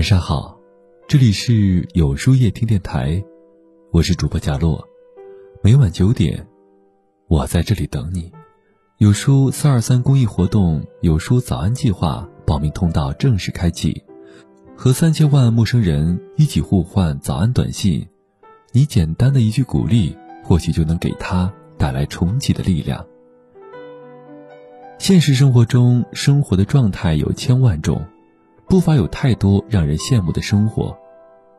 晚上好，这里是有书夜听电台，我是主播贾洛，每晚九点，我在这里等你。有书四二三公益活动有书早安计划报名通道正式开启，和三千万陌生人一起互换早安短信，你简单的一句鼓励，或许就能给他带来重启的力量。现实生活中，生活的状态有千万种。不乏有太多让人羡慕的生活，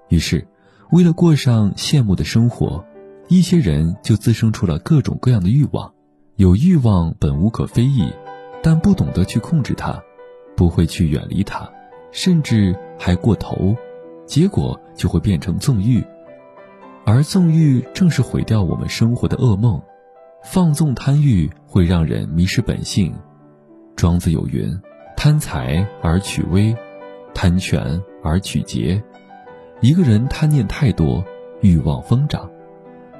于是，为了过上羡慕的生活，一些人就滋生出了各种各样的欲望。有欲望本无可非议，但不懂得去控制它，不会去远离它，甚至还过头，结果就会变成纵欲。而纵欲正是毁掉我们生活的噩梦。放纵贪欲会让人迷失本性。庄子有云：“贪财而取威。”贪权而取节，一个人贪念太多，欲望疯长，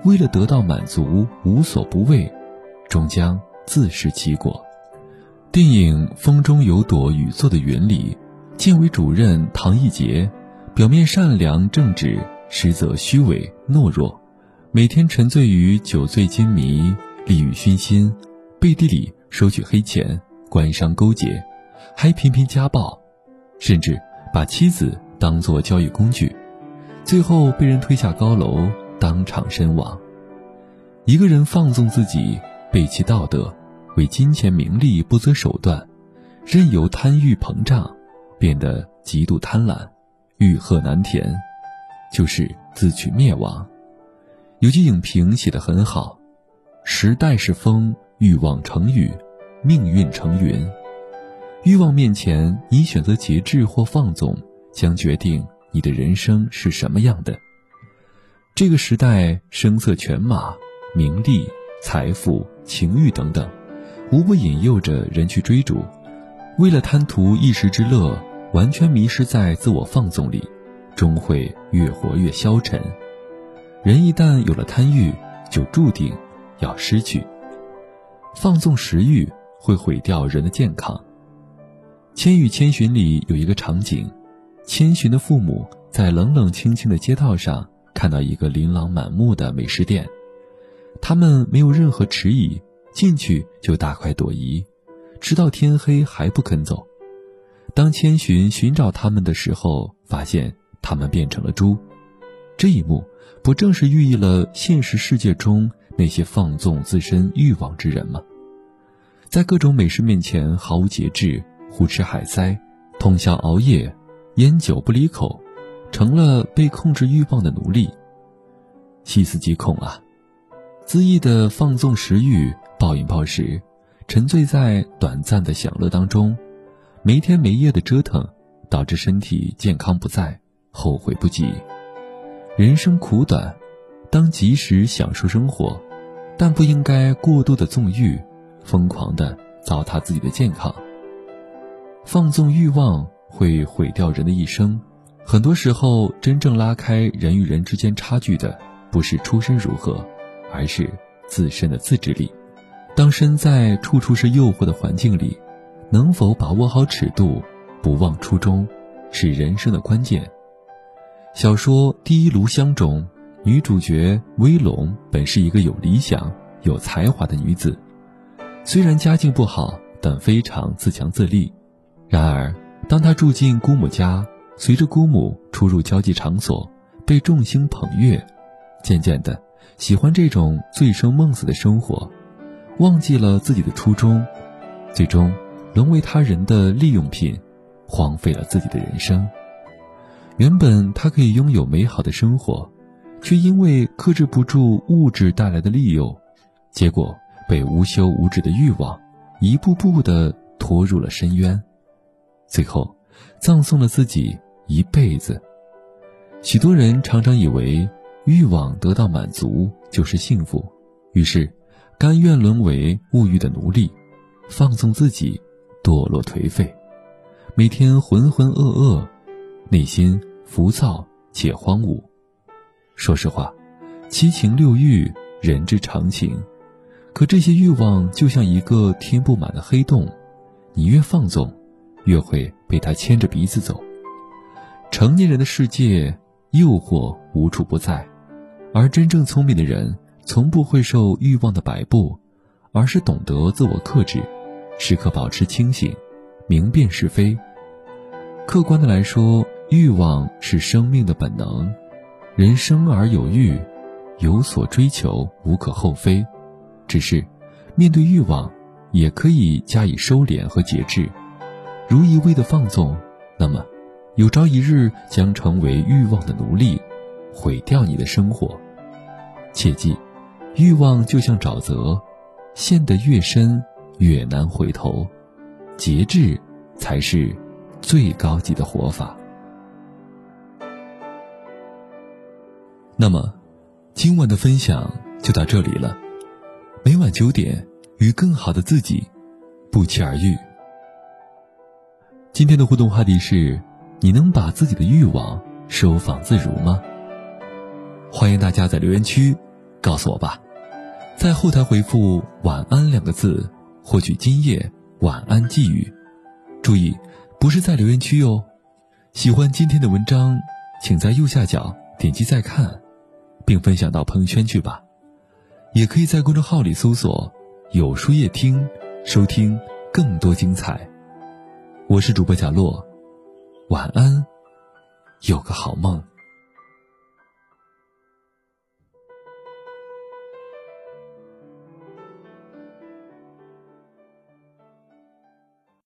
为了得到满足，无所不为，终将自食其果。电影《风中有朵雨做的云》里，建委主任唐艺杰，表面善良正直，实则虚伪懦弱，每天沉醉于酒醉金迷，利欲熏心，背地里收取黑钱，官商勾结，还频频家暴。甚至把妻子当作交易工具，最后被人推下高楼，当场身亡。一个人放纵自己，背弃道德，为金钱名利不择手段，任由贪欲膨胀，变得极度贪婪，欲壑难填，就是自取灭亡。有句影评写得很好：“时代是风，欲望成雨，命运成云。”欲望面前，你选择节制或放纵，将决定你的人生是什么样的。这个时代，声色犬马、名利、财富、情欲等等，无不引诱着人去追逐。为了贪图一时之乐，完全迷失在自我放纵里，终会越活越消沉。人一旦有了贪欲，就注定要失去。放纵食欲会毁掉人的健康。《千与千寻》里有一个场景，千寻的父母在冷冷清清的街道上看到一个琳琅满目的美食店，他们没有任何迟疑，进去就大快朵颐，直到天黑还不肯走。当千寻寻找他们的时候，发现他们变成了猪。这一幕不正是寓意了现实世界中那些放纵自身欲望之人吗？在各种美食面前毫无节制。胡吃海塞，通宵熬夜，烟酒不离口，成了被控制欲望的奴隶。细思极恐啊！恣意的放纵食欲，暴饮暴食，沉醉在短暂的享乐当中，没天没夜的折腾，导致身体健康不在，后悔不及。人生苦短，当及时享受生活，但不应该过度的纵欲，疯狂的糟蹋自己的健康。放纵欲望会毁掉人的一生。很多时候，真正拉开人与人之间差距的，不是出身如何，而是自身的自制力。当身在处处是诱惑的环境里，能否把握好尺度，不忘初衷，是人生的关键。小说《第一炉香》中，女主角威龙本是一个有理想、有才华的女子，虽然家境不好，但非常自强自立。然而，当他住进姑母家，随着姑母出入交际场所，被众星捧月，渐渐的喜欢这种醉生梦死的生活，忘记了自己的初衷，最终沦为他人的利用品，荒废了自己的人生。原本他可以拥有美好的生活，却因为克制不住物质带来的利诱，结果被无休无止的欲望一步步的拖入了深渊。最后，葬送了自己一辈子。许多人常常以为欲望得到满足就是幸福，于是甘愿沦为物欲的奴隶，放纵自己，堕落颓废，每天浑浑噩噩，内心浮躁且荒芜。说实话，七情六欲人之常情，可这些欲望就像一个填不满的黑洞，你越放纵。越会被他牵着鼻子走。成年人的世界，诱惑无处不在，而真正聪明的人，从不会受欲望的摆布，而是懂得自我克制，时刻保持清醒，明辨是非。客观的来说，欲望是生命的本能，人生而有欲，有所追求无可厚非，只是面对欲望，也可以加以收敛和节制。如一味的放纵，那么。有朝一日将成为欲望的奴隶，毁掉你的生活。切记，欲望就像沼泽，陷得越深越难回头。节制才是最高级的活法。那么，今晚的分享就到这里了。每晚九点，与更好的自己不期而遇。今天的互动话题是。你能把自己的欲望收放自如吗？欢迎大家在留言区告诉我吧，在后台回复“晚安”两个字，获取今夜晚安寄语。注意，不是在留言区哦。喜欢今天的文章，请在右下角点击再看，并分享到朋友圈去吧。也可以在公众号里搜索“有书夜听”，收听更多精彩。我是主播贾洛。晚安，有个好梦。